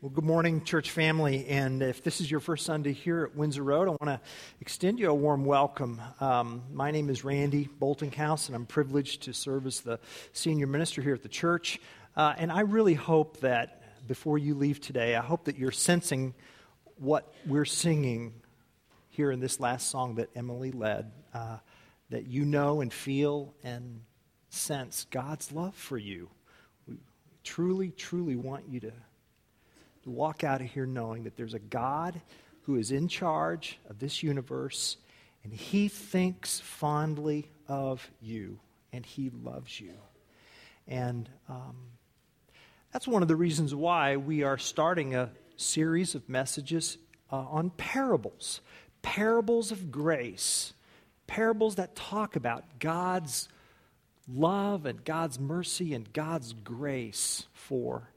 Well, good morning, church family. And if this is your first Sunday here at Windsor Road, I want to extend you a warm welcome. Um, my name is Randy Boltinghouse, and I'm privileged to serve as the senior minister here at the church. Uh, and I really hope that before you leave today, I hope that you're sensing what we're singing here in this last song that Emily led, uh, that you know and feel and sense God's love for you. Truly, truly want you to walk out of here knowing that there's a God who is in charge of this universe and he thinks fondly of you and he loves you. And um, that's one of the reasons why we are starting a series of messages uh, on parables parables of grace, parables that talk about God's love and God's mercy and God's grace for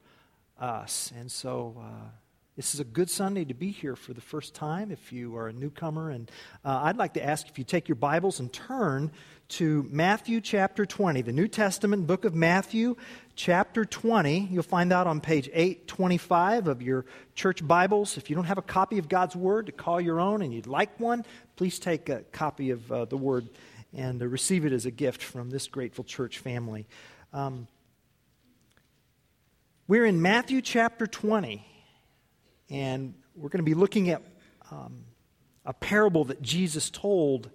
us. And so uh, this is a good Sunday to be here for the first time if you are a newcomer. And uh, I'd like to ask if you take your Bibles and turn to Matthew chapter 20, the New Testament book of Matthew chapter 20. You'll find that on page 825 of your church Bibles. If you don't have a copy of God's Word to call your own and you'd like one, please take a copy of uh, the Word and receive it as a gift from this grateful church family. Um, we're in Matthew chapter 20, and we're going to be looking at um, a parable that Jesus told.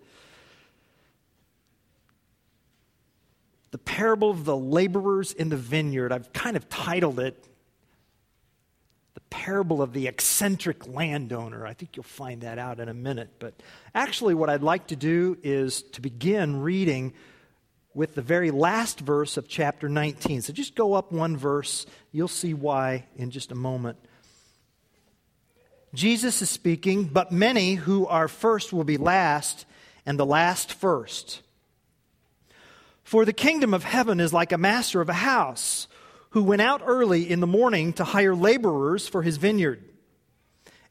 The parable of the laborers in the vineyard. I've kind of titled it Parable of the Eccentric Landowner. I think you'll find that out in a minute. But actually, what I'd like to do is to begin reading with the very last verse of chapter 19. So just go up one verse. You'll see why in just a moment. Jesus is speaking, but many who are first will be last, and the last first. For the kingdom of heaven is like a master of a house who went out early in the morning to hire laborers for his vineyard.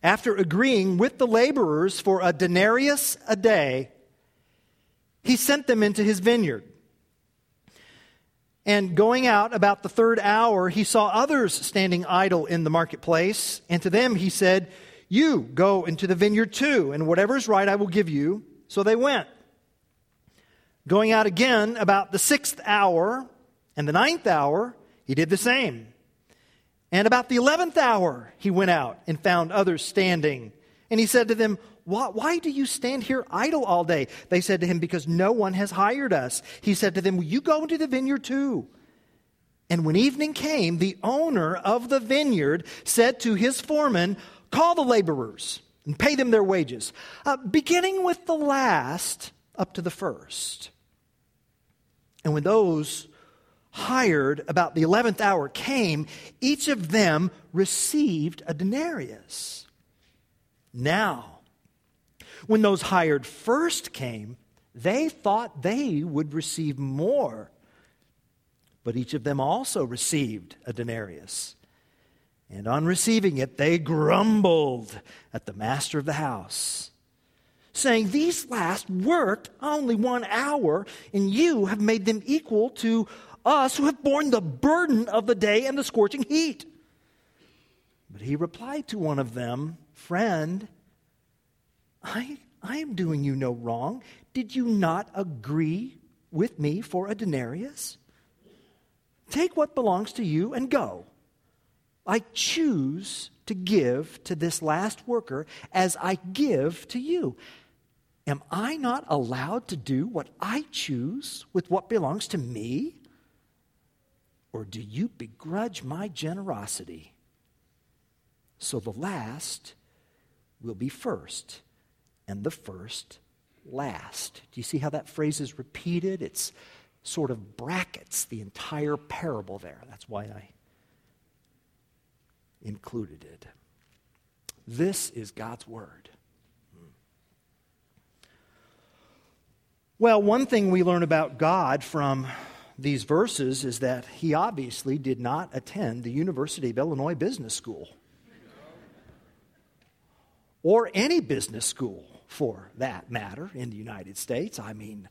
After agreeing with the laborers for a denarius a day, he sent them into his vineyard. And going out about the third hour, he saw others standing idle in the marketplace. And to them he said, You go into the vineyard too, and whatever is right I will give you. So they went. Going out again about the sixth hour and the ninth hour, he did the same. And about the eleventh hour, he went out and found others standing. And he said to them, why, why, do you stand here idle all day? They said to him, Because no one has hired us. He said to them, Will you go into the vineyard too? And when evening came, the owner of the vineyard said to his foreman, Call the laborers and pay them their wages, uh, beginning with the last up to the first. And when those hired about the eleventh hour came, each of them received a denarius. Now, when those hired first came, they thought they would receive more. But each of them also received a denarius. And on receiving it, they grumbled at the master of the house, saying, These last worked only one hour, and you have made them equal to us who have borne the burden of the day and the scorching heat. But he replied to one of them, Friend, I, I am doing you no wrong. Did you not agree with me for a denarius? Take what belongs to you and go. I choose to give to this last worker as I give to you. Am I not allowed to do what I choose with what belongs to me? Or do you begrudge my generosity? So the last will be first, and the first last. Do you see how that phrase is repeated? It's sort of brackets the entire parable there. That's why I included it. This is God's Word. Hmm. Well, one thing we learn about God from these verses is that he obviously did not attend the University of Illinois Business School or any business school for that matter in the United States. I mean,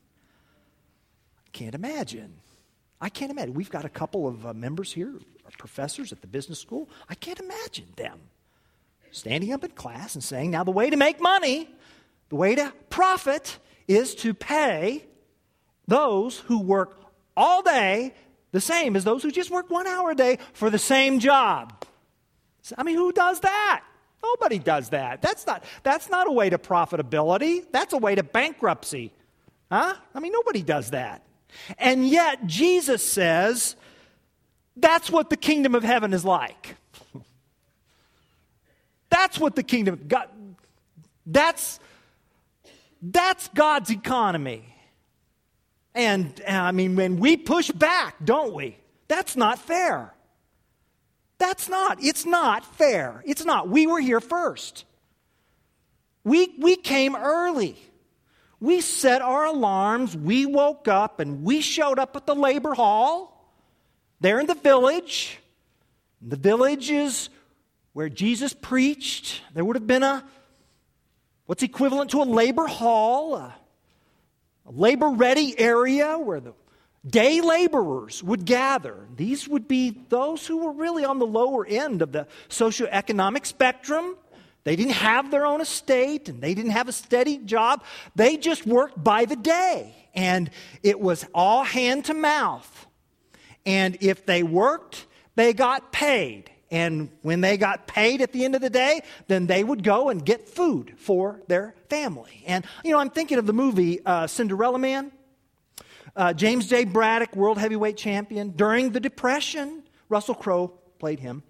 I can't imagine I can't imagine. We've got a couple of uh, members here, professors at the business school. I can't imagine them standing up in class and saying, now the way to make money, the way to profit is to pay those who work all day the same as those who just work one hour a day for the same job. I mean, who does that? Nobody does that. That's not, that's not a way to profitability. That's a way to bankruptcy. Huh? I mean, nobody does that. And yet, Jesus says that's what the kingdom of heaven is like. That's what the kingdom of God, that's, that's God's economy. And, I mean, when we push back, don't we? That's not fair. That's not. It's not fair. It's not. We were here first. We, we came early. We set our alarms. We woke up and we showed up at the labor hall there in the village. The village is where Jesus preached. There would have been a, what's equivalent to a labor hall, a labor ready area where the day laborers would gather. These would be those who were really on the lower end of the socioeconomic spectrum. They didn't have their own estate and they didn't have a steady job. They just worked by the day. And it was all hand to mouth. And if they worked, they got paid. And when they got paid at the end of the day, then they would go and get food for their family. And, you know, I'm thinking of the movie uh, Cinderella Man. Uh, James J. Braddock, world heavyweight champion. During the Depression, Russell Crowe played him.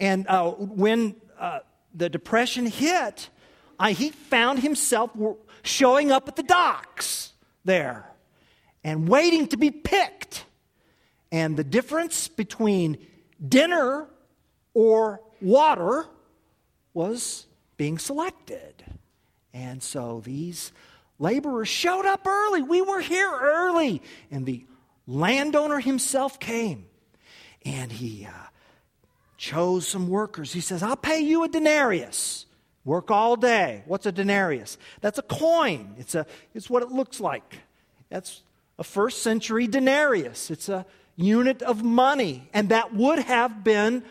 And uh, when uh, the Depression hit, he found himself showing up at the docks there and waiting to be picked. And the difference between dinner or water was being selected. And so these laborers showed up early. We were here early. And the landowner himself came and he uh, chose some workers. He says, I'll pay you a denarius. Work all day. What's a denarius? That's a coin. It's, a, it's what it looks like. That's a first century denarius. It's a unit of money. And that would have been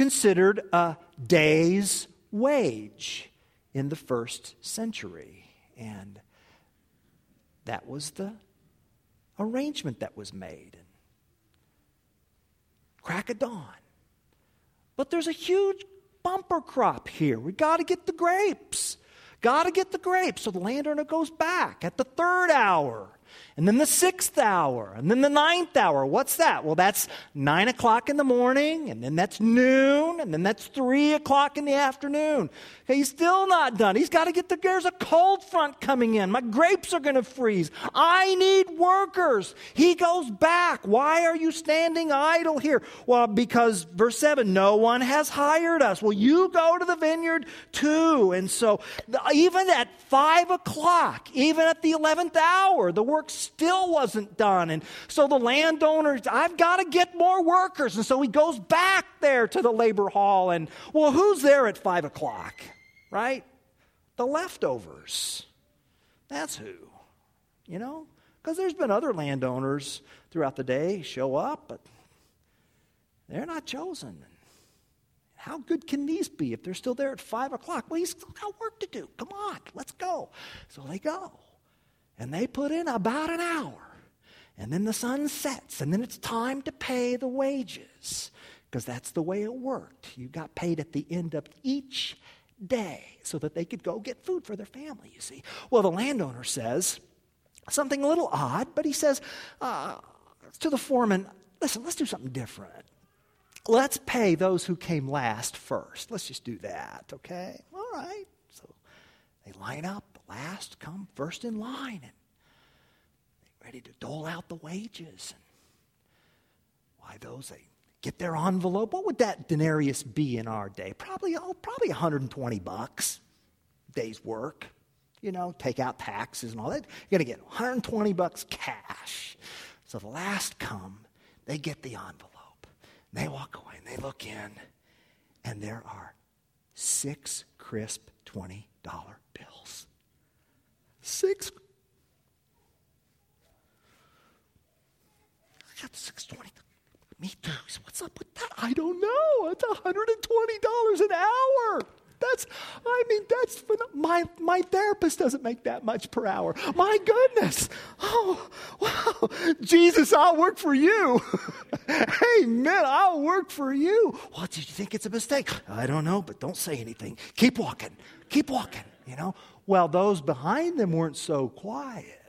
considered a day's wage in the first century. And that was the arrangement that was made. Crack of dawn. But there's a huge bumper crop here. We got to get the grapes. Got to get the grapes. So the landowner goes back at the third hour and then the sixth hour, and then the ninth hour. What's that? Well, that's nine o'clock in the morning, and then that's noon, and then that's three o'clock in the afternoon. Okay, he's still not done. He's got to get the, there's a cold front coming in. My grapes are going to freeze. I need workers. He goes back. Why are you standing idle here? Well, because verse 7 no one has hired us. Well, you go to the vineyard too. And so, even at five o'clock, even at the 11th hour, the work still wasn't done. And so the landowner, I've got to get more workers. And so he goes back there to the labor hall. And well, who's there at five o'clock? Right? The leftovers. That's who. You know? Because there's been other landowners throughout the day show up, but they're not chosen. How good can these be if they're still there at five o'clock? Well, he's still got work to do. Come on, let's go. So they go. And they put in about an hour. And then the sun sets, and then it's time to pay the wages because that's the way it worked. You got paid at the end of each day so that they could go get food for their family, you see. Well, the landowner says something a little odd, but he says uh, to the foreman, listen, let's do something different. Let's pay those who came last first. Let's just do that, okay? All right. So they line up last come first in line and ready to dole out the wages. And why those they get their envelope. What would that denarius be in our day? Probably oh, probably 120 bucks day's work. You know, take out taxes and all that. You're to get 120 bucks cash. So the last come, they get the envelope. They walk away and they look in, and there are six crisp $20 bills. Six. I got six What's up with that? I don't know. It's $120 an hour. That's, I mean, that's, my, my therapist doesn't make that much per hour. My goodness. Oh, wow. Jesus, I'll work for you. Amen. I'll work for you. What, did you think it's a mistake? I don't know, but don't say anything. Keep walking. Keep walking, you know? Well, those behind them weren't so quiet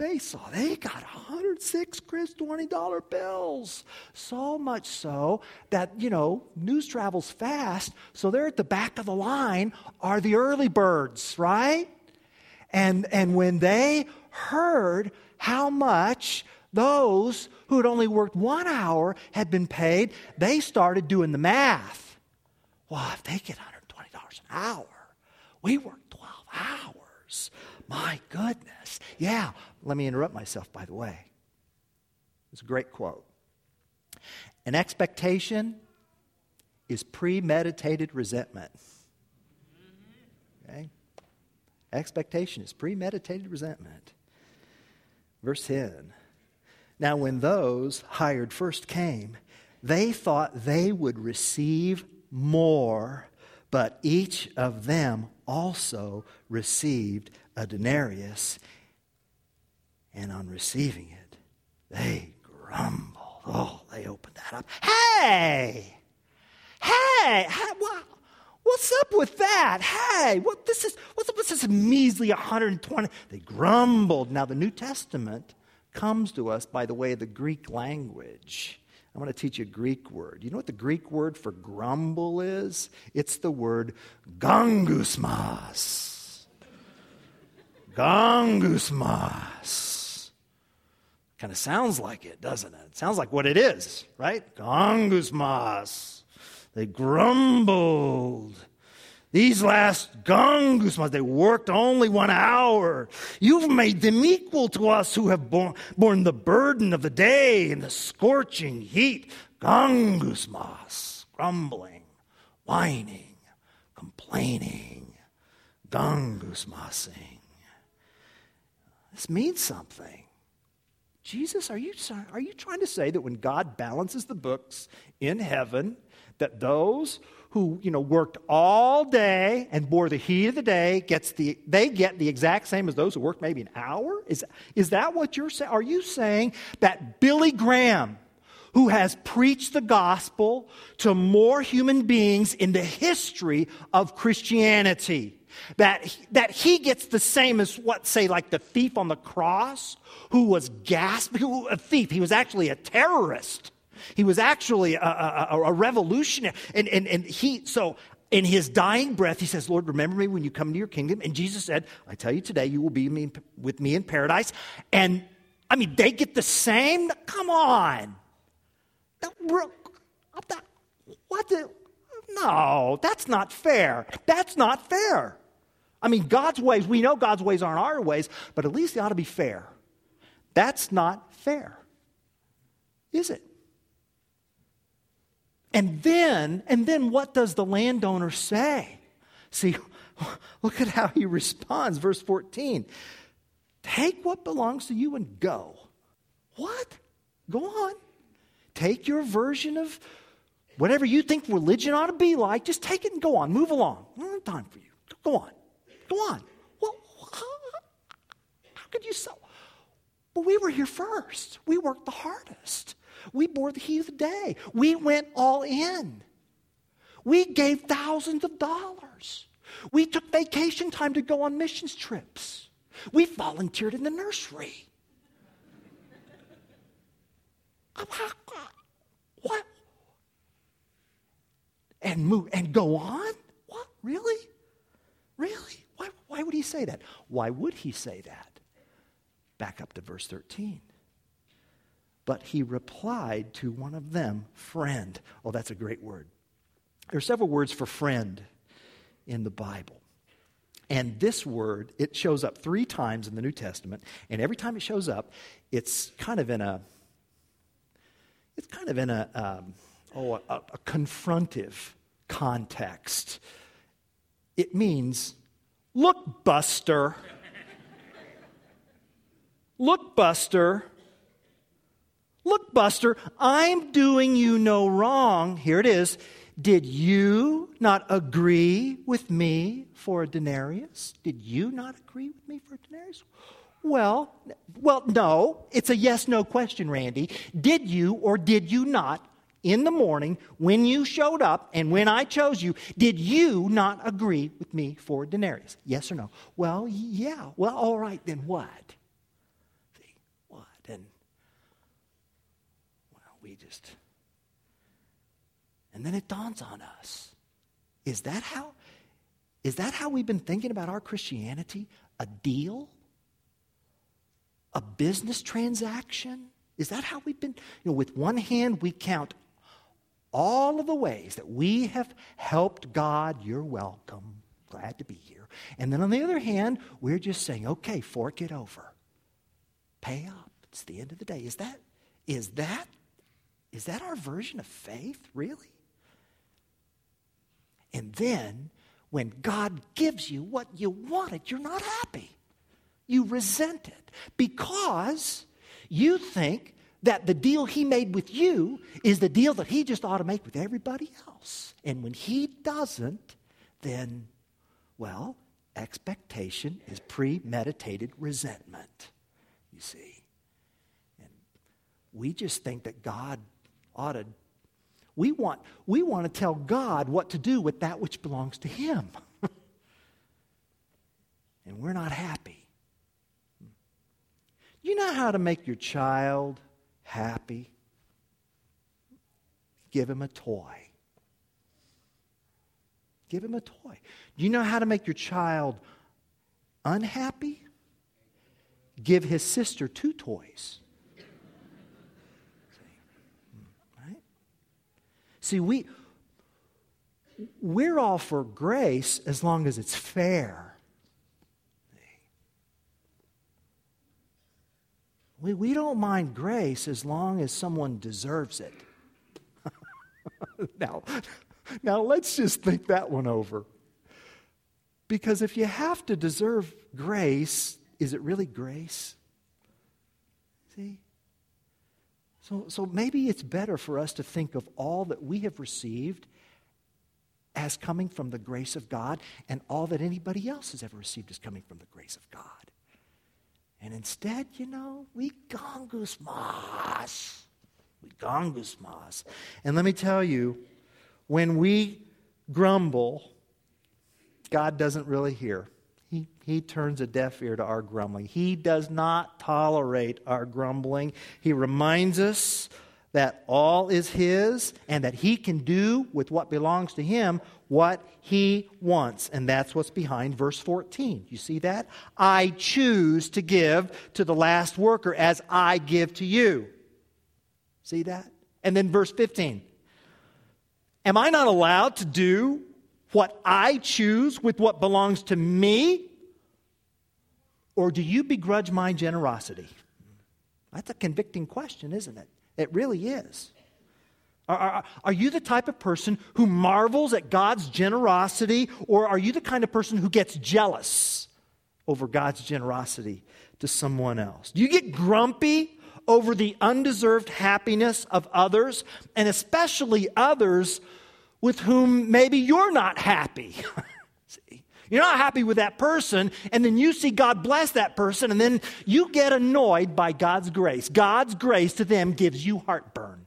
they saw they got 106 Chris $20 bills. So much so that, you know, news travels fast. So they're at the back of the line are the early birds, right? And, and when they heard how much those who had only worked one hour had been paid, they started doing the math. Well, if they get $120 an hour, we work 12 hours. My goodness. Yeah, let me interrupt myself, by the way. It's a great quote. An expectation is premeditated resentment. Okay? Expectation is premeditated resentment. Verse 10. Now, when those hired first came, they thought they would receive more, but each of them also received a denarius and on receiving it, they grumbled. Oh, they opened that up. Hey! Hey! hey what, what's up with that? Hey, what this is what's up with this measly 120? They grumbled. Now the New Testament comes to us by the way of the Greek language. I'm going to teach you a Greek word. You know what the Greek word for grumble is? It's the word gongusmas. Gongusmas. Kind of sounds like it, doesn't it? it? Sounds like what it is, right? Gongusmas. They grumbled. These last gongusmas, they worked only one hour. You've made them equal to us who have borne, borne the burden of the day and the scorching heat. Gongusmas, grumbling, whining, complaining, gongusmasing. This means something. Jesus, are you, are you trying to say that when God balances the books in heaven, that those who you know worked all day and bore the heat of the day gets the they get the exact same as those who worked maybe an hour is, is that what you're saying are you saying that billy graham who has preached the gospel to more human beings in the history of christianity that, that he gets the same as what, say, like the thief on the cross who was gasping, who, a thief. He was actually a terrorist. He was actually a, a, a revolutionary. And, and, and he, so in his dying breath, he says, Lord, remember me when you come to your kingdom. And Jesus said, I tell you today, you will be me, with me in paradise. And I mean, they get the same? Come on. What the? No, that's not fair. That's not fair. I mean, God's ways, we know God's ways aren't our ways, but at least they ought to be fair. That's not fair, is it? And then, and then what does the landowner say? See, look at how he responds. Verse 14 Take what belongs to you and go. What? Go on. Take your version of whatever you think religion ought to be like. Just take it and go on. Move along. Mm, I don't time for you. Go on. Go on. Well, how, could you so? Well, we were here first. We worked the hardest. We bore the heat of the day. We went all in. We gave thousands of dollars. We took vacation time to go on missions trips. We volunteered in the nursery. What? And move and go on? What? Really? Really? Why, why would he say that? Why would he say that? Back up to verse 13. But he replied to one of them, friend. Oh, that's a great word. There are several words for friend in the Bible. And this word, it shows up three times in the New Testament. And every time it shows up, it's kind of in a, it's kind of in a, um, oh, a, a confrontive context. It means Look, Buster. Look, Buster. Look, Buster, I'm doing you no wrong. Here it is. Did you not agree with me for a denarius? Did you not agree with me for a denarius? Well, well, no. It's a yes no question, Randy. Did you or did you not in the morning when you showed up and when I chose you, did you not agree with me for a denarius? Yes or no? Well, yeah. Well, all right, then what? See, what? And, And then it dawns on us. Is that how? Is that how we've been thinking about our Christianity? A deal? A business transaction? Is that how we've been? You know, with one hand, we count all of the ways that we have helped God, you're welcome. Glad to be here. And then on the other hand, we're just saying, okay, fork it over. Pay up. It's the end of the day. Is that is that is that our version of faith, really? And then when God gives you what you wanted, you're not happy. You resent it because you think that the deal he made with you is the deal that he just ought to make with everybody else. And when he doesn't, then, well, expectation is premeditated resentment, you see. And we just think that God ought to, we want, we want to tell God what to do with that which belongs to him. and we're not happy. You know how to make your child happy, give him a toy. Give him a toy. Do you know how to make your child unhappy? Give his sister two toys. Right? See, we, we're all for grace as long as it's fair. We, we don't mind grace as long as someone deserves it. now, now, let's just think that one over. Because if you have to deserve grace, is it really grace? See? So, so maybe it's better for us to think of all that we have received as coming from the grace of God, and all that anybody else has ever received as coming from the grace of God. And instead, you know, we gongus mas. We gongus mas. And let me tell you, when we grumble, God doesn't really hear. He, he turns a deaf ear to our grumbling. He does not tolerate our grumbling. He reminds us that all is His and that He can do with what belongs to Him what He wants. And that's what's behind verse 14. You see that? I choose to give to the last worker as I give to you. See that? And then verse 15. Am I not allowed to do what I choose with what belongs to me? Or do you begrudge my generosity? That's a convicting question, isn't it? It really is. Are, are, are, you the type of person who marvels at God's generosity, or are you the kind of person who gets jealous over God's generosity to someone else? Do you get grumpy over the undeserved happiness of others, and especially others with whom maybe you're not happy? see? You're not happy with that person, and then you see God bless that person, and then you get annoyed by God's grace. God's grace to them gives you heartburn.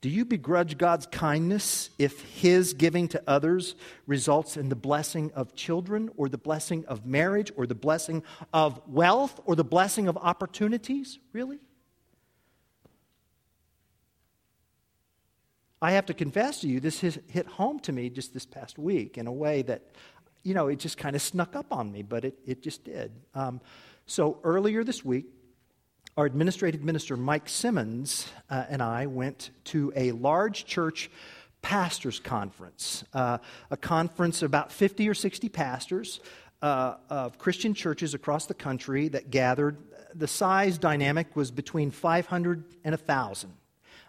Do you begrudge God's kindness if His giving to others results in the blessing of children, or the blessing of marriage, or the blessing of wealth, or the blessing of opportunities? Really? I have to confess to you, this has hit home to me just this past week in a way that, you know, it just kind of snuck up on me, but it, it just did. Um, so earlier this week, our administrative minister, Mike Simmons, uh, and I went to a large church pastors conference, uh, a conference about 50 or 60 pastors uh, of Christian churches across the country that gathered. The size dynamic was between 500 and 1,000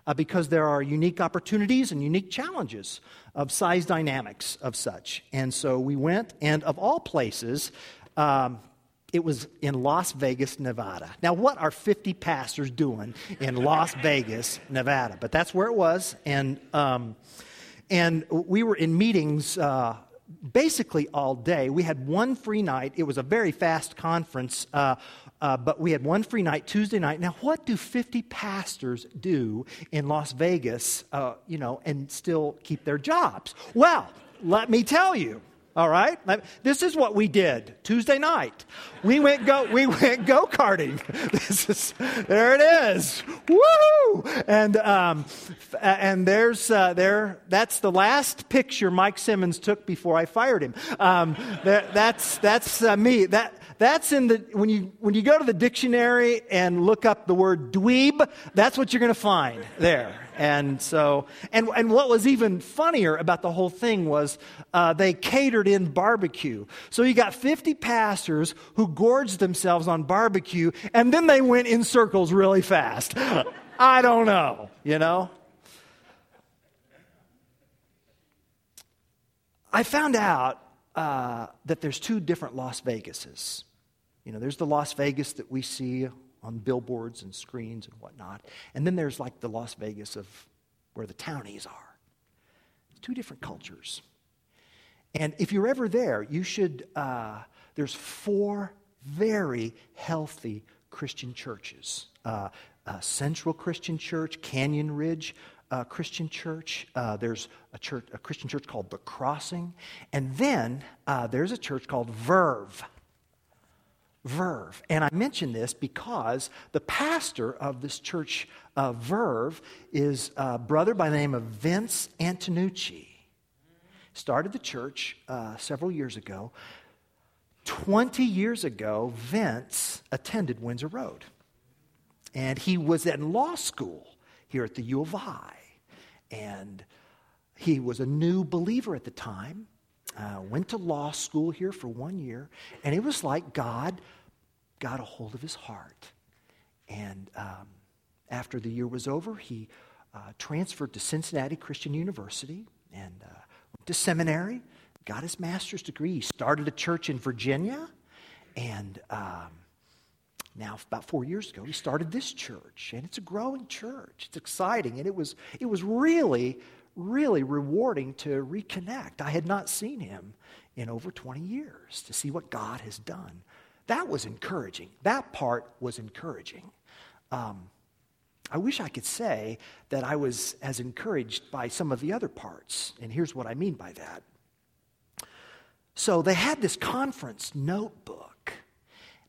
uh, because there are unique opportunities and unique challenges of size dynamics of such. And so we went, and of all places, um, It was in Las Vegas, Nevada. Now, what are 50 pastors doing in Las Vegas, Nevada? But that's where it was. And, um, and we were in meetings uh, basically all day. We had one free night. It was a very fast conference, uh, uh, but we had one free night Tuesday night. Now, what do 50 pastors do in Las Vegas, uh, you know, and still keep their jobs? Well, let me tell you. All right, this is what we did Tuesday night. We went go we went go karting. This is there it is. Woo! And um, and there's uh, there that's the last picture Mike Simmons took before I fired him. Um, that, that's that's uh, me. That that's in the when you when you go to the dictionary and look up the word dweeb. That's what you're going to find there. And so, and, and what was even funnier about the whole thing was uh, they catered in barbecue. So you got 50 pastors who gorged themselves on barbecue, and then they went in circles really fast. I don't know, you know? I found out uh, that there's two different Las Vegases. You know, there's the Las Vegas that we see on billboards and screens and whatnot. And then there's like the Las Vegas of where the townies are. Two different cultures. And if you're ever there, you should, uh, there's four very healthy Christian churches uh, uh, Central Christian Church, Canyon Ridge uh, Christian Church. Uh, there's a church, a Christian church called The Crossing, and then uh, there's a church called Verve. Verve. And I mention this because the pastor of this church, uh, Verve, is a brother by the name of Vince Antonucci. Started the church uh, several years ago. 20 years ago, Vince attended Windsor Road. And he was in law school here at the U of I. And he was a new believer at the time uh, went to law school here for one year, and it was like God got a hold of his heart. And um, after the year was over, he uh, transferred to Cincinnati Christian University and uh, went to seminary, got his master's degree. He started a church in Virginia, and um, now about four years ago, he started this church, and it's a growing church. It's exciting, and it was it was really really rewarding to reconnect. I had not seen him in over 20 years to see what God has done. That was encouraging. That part was encouraging. Um, I wish I could say that I was as encouraged by some of the other parts. And here's what I mean by that. So they had this conference notebook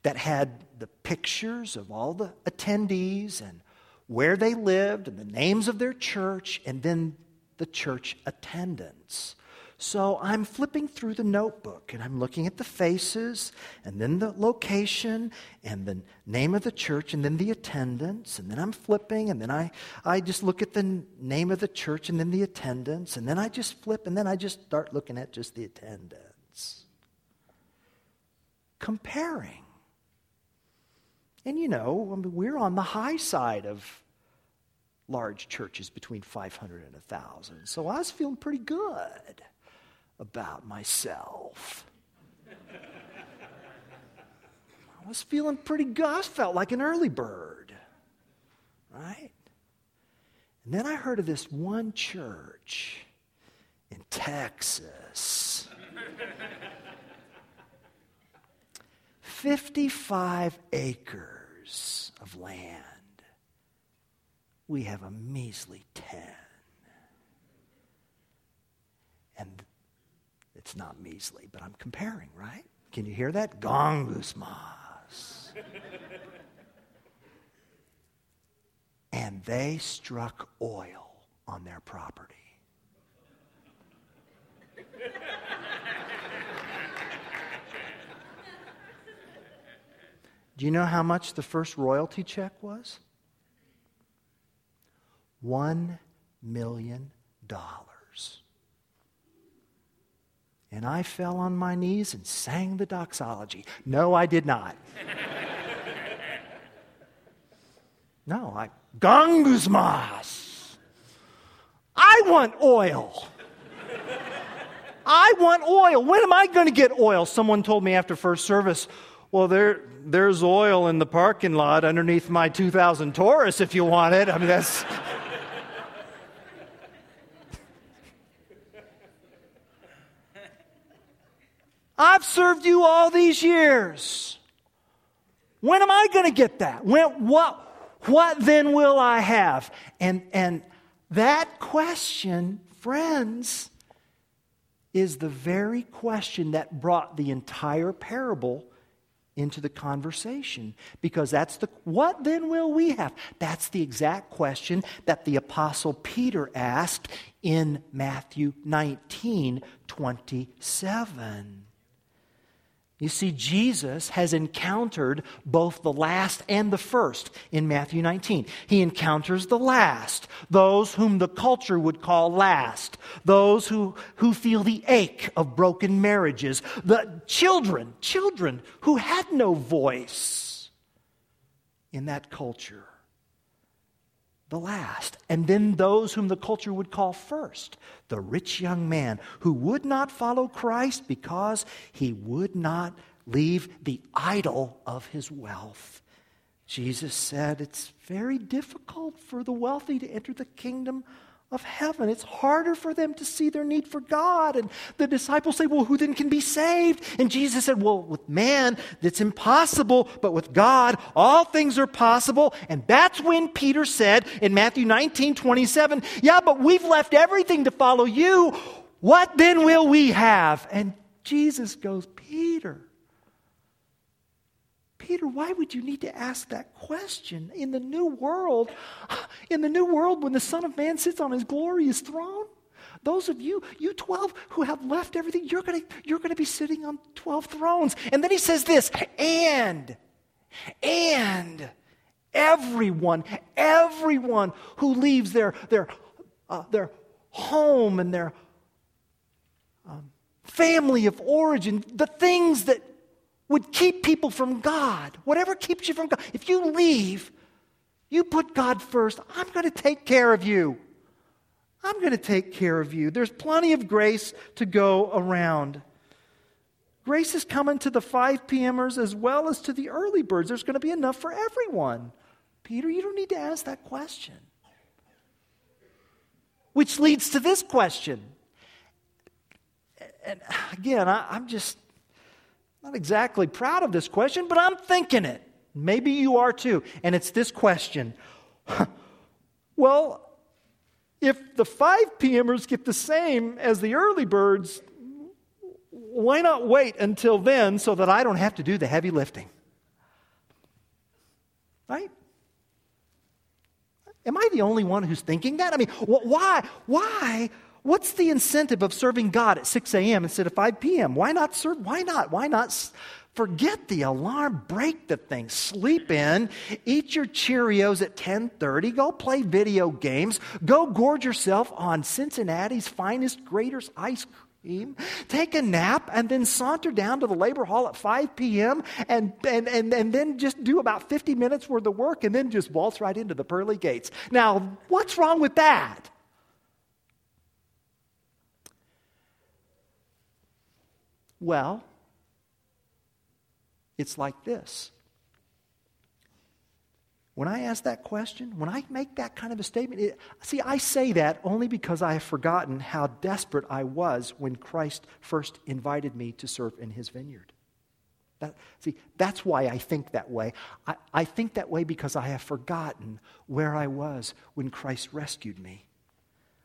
that had the pictures of all the attendees and where they lived and the names of their church and then the church attendance. So I'm flipping through the notebook and I'm looking at the faces and then the location and the name of the church and then the attendance. And then I'm flipping and then I, I just look at the name of the church and then the attendance. And then I just flip and then I just start looking at just the attendance. Comparing. And you know, I mean, we're on the high side of large churches between 500 and 1,000. So I was feeling pretty good about myself. I was feeling pretty good. I felt like an early bird, right? And then I heard of this one church in Texas. 55 acres of land we have a measly 10. And it's not measly, but I'm comparing, right? Can you hear that? Gongusmas. and they struck oil on their property. Do you know how much the first royalty check was? $1 million. And I fell on my knees and sang the doxology. No, I did not. no, I. Gangusmas! I want oil. I want oil. When am I going to get oil? Someone told me after first service, Well, there, there's oil in the parking lot underneath my 2000 Taurus if you want it. I mean, that's. I've served you all these years. When am I going to get that? When, what, what then will I have? And, and that question, friends, is the very question that brought the entire parable into the conversation because that's the what then will we have that's the exact question that the apostle peter asked in matthew 19 27 you see, Jesus has encountered both the last and the first in Matthew 19. He encounters the last, those whom the culture would call last, those who, who feel the ache of broken marriages, the children, children who had no voice in that culture the last. And then those whom the culture would call first the rich young man who would not follow Christ because he would not leave the idol of his wealth. Jesus said it's very difficult for the wealthy to enter the kingdom of heaven. It's harder for them to see their need for God. And the disciples say, Well, who then can be saved? And Jesus said, Well, with man, that's impossible, but with God, all things are possible. And that's when Peter said in Matthew 19 27, Yeah, but we've left everything to follow you. What then will we have? And Jesus goes, Peter, Peter, why would you need to ask that question in the new world? In the new world, when the Son of Man sits on his glorious throne? Those of you, you 12 who have left everything, you're going you're going to be sitting on 12 thrones. And then he says this, and, and everyone, everyone who leaves their, their, uh, their home and their um, family of origin, the things that would keep people from God, whatever keeps you from God, if you leave, you put God first, I'm going to take care of you. I'm going to take care of you. There's plenty of grace to go around. Grace is coming to the 5 p.m.ers as well as to the early birds. There's going to be enough for everyone. Peter, you don't need to ask that question. Which leads to this question. And again, I, am just not exactly proud of this question, but I'm thinking it. Maybe you are too. And it's this question Well, if the 5 p.m.ers get the same as the early birds, why not wait until then so that I don't have to do the heavy lifting? Right? Am I the only one who's thinking that? I mean, why? Why What's the incentive of serving God at 6 a.m. instead of 5 p.m.? Why not serve? Why not? Why not forget the alarm, break the thing, sleep in, eat your Cheerios at 10:30, go play video games, go gorge yourself on Cincinnati's finest Graeter's ice cream, take a nap, and then saunter down to the labor hall at 5 p.m. And, and, and, and then just do about 50 minutes worth of work and then just waltz right into the pearly gates. Now, what's wrong with that? Well, it's like this. When I ask that question, when I make that kind of a statement, it, see, I say that only because I have forgotten how desperate I was when Christ first invited me to serve in his vineyard. That, see, that's why I think that way. I, I think that way because I have forgotten where I was when Christ rescued me.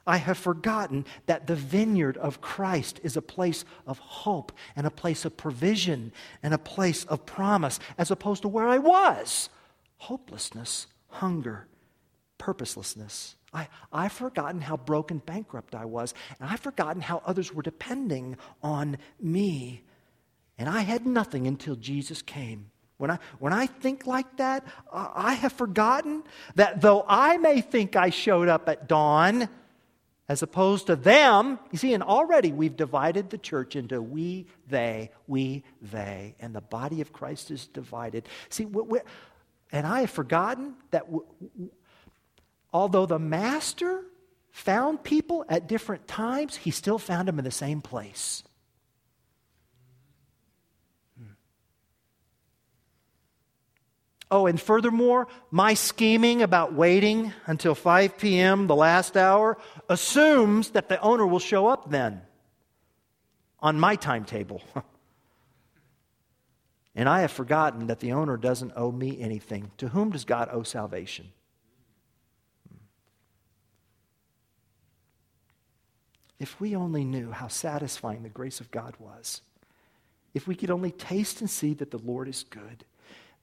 I have forgotten that the vineyard of Christ is a place of hope and a place of provision and a place of promise, as opposed to where I was hopelessness, hunger, purposelessness. I, I've forgotten how broken, bankrupt I was, and I've forgotten how others were depending on me. And I had nothing until Jesus came. When I, when I think like that, I have forgotten that though I may think I showed up at dawn, as opposed to them. You see, and already we've divided the church into we, they, we, they, and the body of Christ is divided. See, and I have forgotten that although the master found people at different times, he still found them in the same place. Oh, and furthermore, my scheming about waiting until 5 p.m., the last hour, assumes that the owner will show up then on my timetable. and I have forgotten that the owner doesn't owe me anything. To whom does God owe salvation? If we only knew how satisfying the grace of God was, if we could only taste and see that the Lord is good,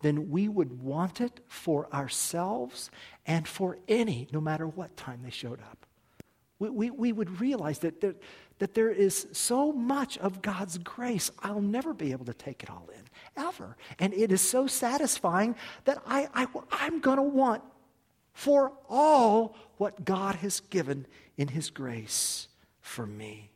then we would want it for ourselves and for any, no matter what time they showed up. We, we, we would realize that there, that there is so much of God's grace, I'll never be able to take it all in, ever. And it is so satisfying that I, I, I'm going to want for all what God has given in His grace for me.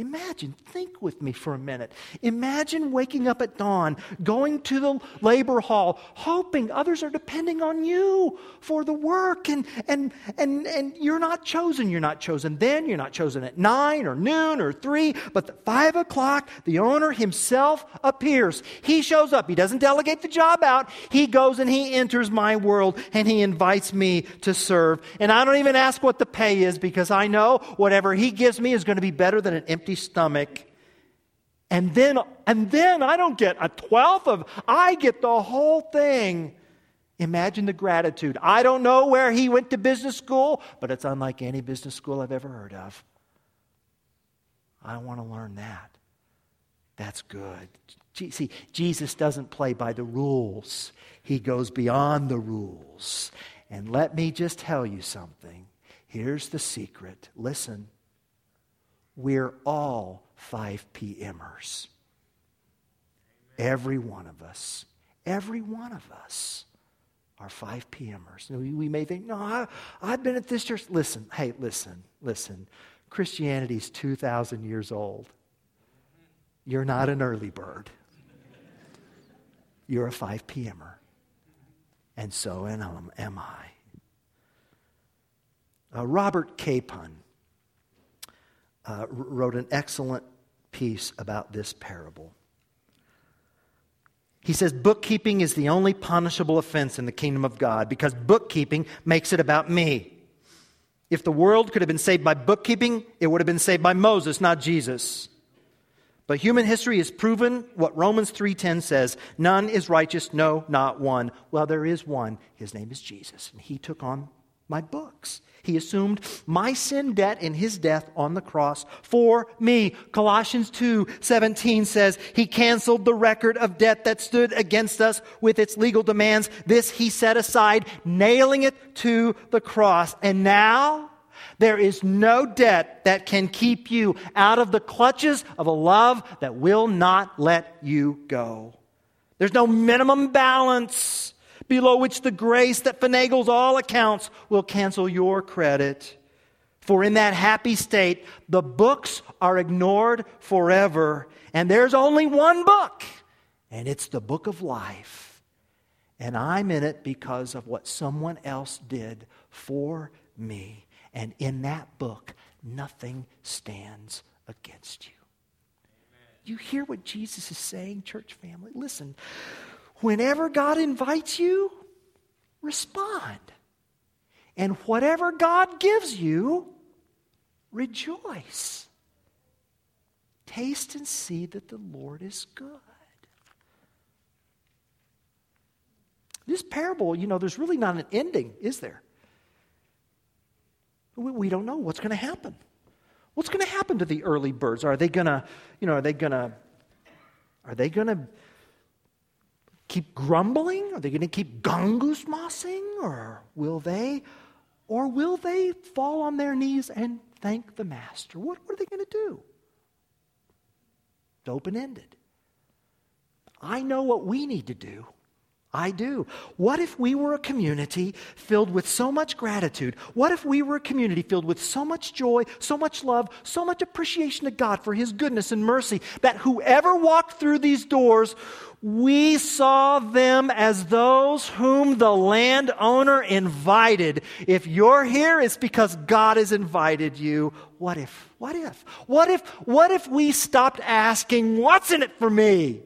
Imagine, think with me for a minute. Imagine waking up at dawn, going to the labor hall, hoping others are depending on you for the work, and, and, and, and you're not chosen. You're not chosen then, you're not chosen at nine or noon or three, but at five o'clock, the owner himself appears. He shows up. He doesn't delegate the job out. He goes and he enters my world and he invites me to serve. And I don't even ask what the pay is because I know whatever he gives me is going to be better than an empty empty stomach. And then, and then I don't get a twelfth of, I get the whole thing. Imagine the gratitude. I don't know where he went to business school, but it's unlike any business school I've ever heard of. I want to learn that. That's good. See, Jesus doesn't play by the rules, he goes beyond the rules. And let me just tell you something. Here's the secret. Listen. We're all 5 p.m.ers. Every one of us. Every one of us are 5 p.m.ers. We, we may think, no, I, I've been at this church. Listen, hey, listen, listen. Christianity's 2,000 years old. You're not an early bird. You're a 5 p.m.er. And so am, am I. Uh, Robert Capon uh, wrote an excellent piece about this parable. He says, Bookkeeping is the only punishable offense in the kingdom of God because bookkeeping makes it about me. If the world could have been saved by bookkeeping, it would have been saved by Moses, not Jesus. But human history has proven what Romans 3:10 says, none is righteous, no, not one. Well, there is one. His name is Jesus, and he took on my books. He assumed my sin debt in his death on the cross for me. Colossians 2 17 says, He canceled the record of debt that stood against us with its legal demands. This he set aside, nailing it to the cross. And now, there is no debt that can keep you out of the clutches of a love that will not let you go. There's no minimum balance below which the grace that finagles all accounts will cancel your credit. For in that happy state, the books are ignored forever, and there's only one book, and it's the book of life. And I'm in it because of what someone else did for me. And in that book, nothing stands against you. You hear what Jesus is saying, church family? Listen, whenever God invites you, respond. And whatever God gives you, rejoice. Taste and see that the Lord is good. This parable, you know, there's really not an ending, is there? We don't know what's going to happen. What's going to happen to the early birds? Are they going to, you know, are they going to, are they going to keep grumbling? Are they going to keep gongus mossing? Or will they? Or will they fall on their knees and thank the master? What, what are they going to do? It's open ended. I know what we need to do. I do. What if we were a community filled with so much gratitude? What if we were a community filled with so much joy, so much love, so much appreciation to God for His goodness and mercy that whoever walked through these doors we saw them as those whom the landowner invited. If you're here, it's because God has invited you. What if? What if? What if? What if we stopped asking, what's in it for me?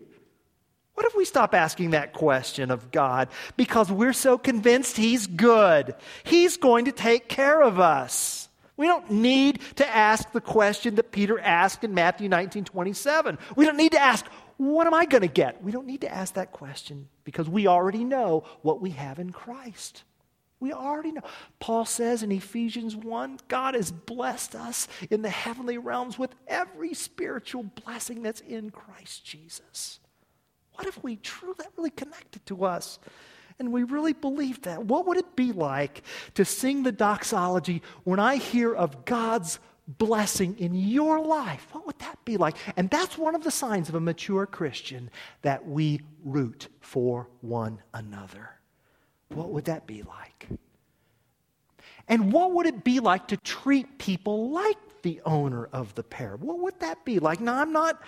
What if we stop asking that question of God because we're so convinced He's good? He's going to take care of us. We don't need to ask the question that Peter asked in Matthew 19 27. We don't need to ask, What am I going to get? We don't need to ask that question because we already know what we have in Christ. We already know. Paul says in Ephesians 1 God has blessed us in the heavenly realms with every spiritual blessing that's in Christ Jesus. What if we truly that really connected to us? And we really believe that. What would it be like to sing the doxology when I hear of God's blessing in your life? What would that be like? And that's one of the signs of a mature Christian that we root for one another. What would that be like? And what would it be like to treat people like the owner of the parable? What would that be like? Now, I'm not,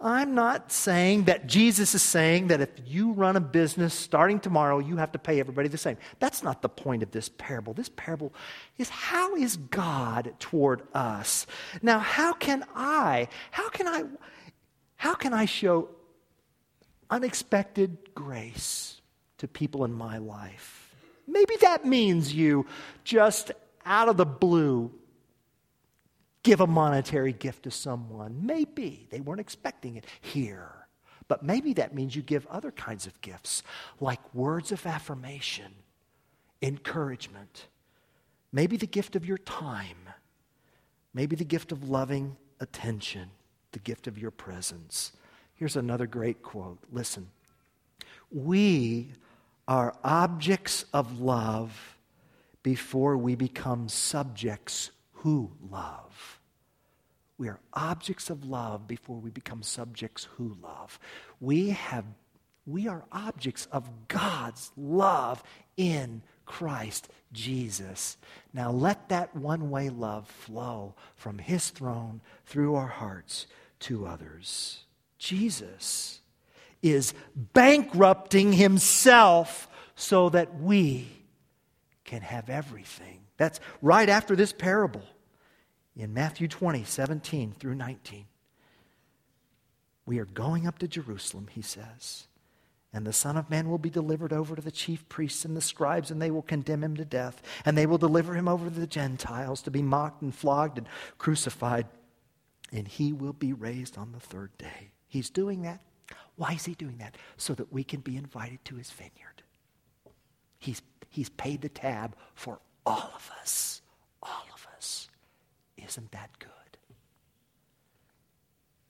I'm not saying that Jesus is saying that if you run a business starting tomorrow, you have to pay everybody the same. That's not the point of this parable. This parable is how is God toward us? Now, how can I, how can I, how can I show unexpected grace to people in my life? Maybe that means you just out of the blue give a monetary gift to someone. Maybe they weren't expecting it here. But maybe that means you give other kinds of gifts, like words of affirmation, encouragement, maybe the gift of your time, maybe the gift of loving attention, the gift of your presence. Here's another great quote. Listen. We are objects of love before we become subjects who love. We are objects of love before we become subjects who love. We have we are objects of God's love in Christ Jesus. Now let that one-way love flow from his throne through our hearts to others. Jesus is bankrupting himself so that we can have everything. That's right after this parable in Matthew 20, 17 through 19. We are going up to Jerusalem, he says. And the Son of Man will be delivered over to the chief priests and the scribes, and they will condemn him to death. And they will deliver him over to the Gentiles to be mocked and flogged and crucified. And he will be raised on the third day. He's doing that why is he doing that? So that we can be invited to his vineyard. He's, he's paid the tab for all of us. All of us. Isn't that good?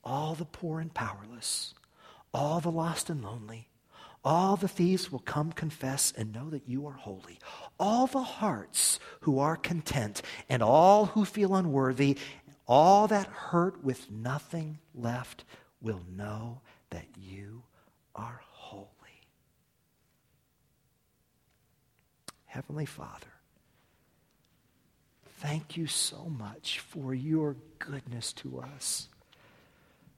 All the poor and powerless, all the lost and lonely, all the thieves will come confess and know that you are holy. All the hearts who are content, and all who feel unworthy, all that hurt with nothing left will know that you are holy. Heavenly Father, thank you so much for your goodness to us.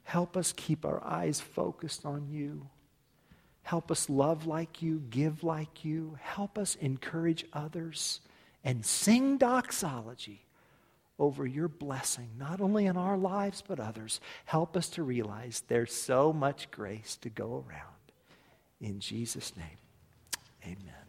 Help us keep our eyes focused on you. Help us love like you, give like you. Help us encourage others and sing doxology over your blessing, not only in our lives, but others. Help us to realize there's so much grace to go around. In Jesus' name, amen.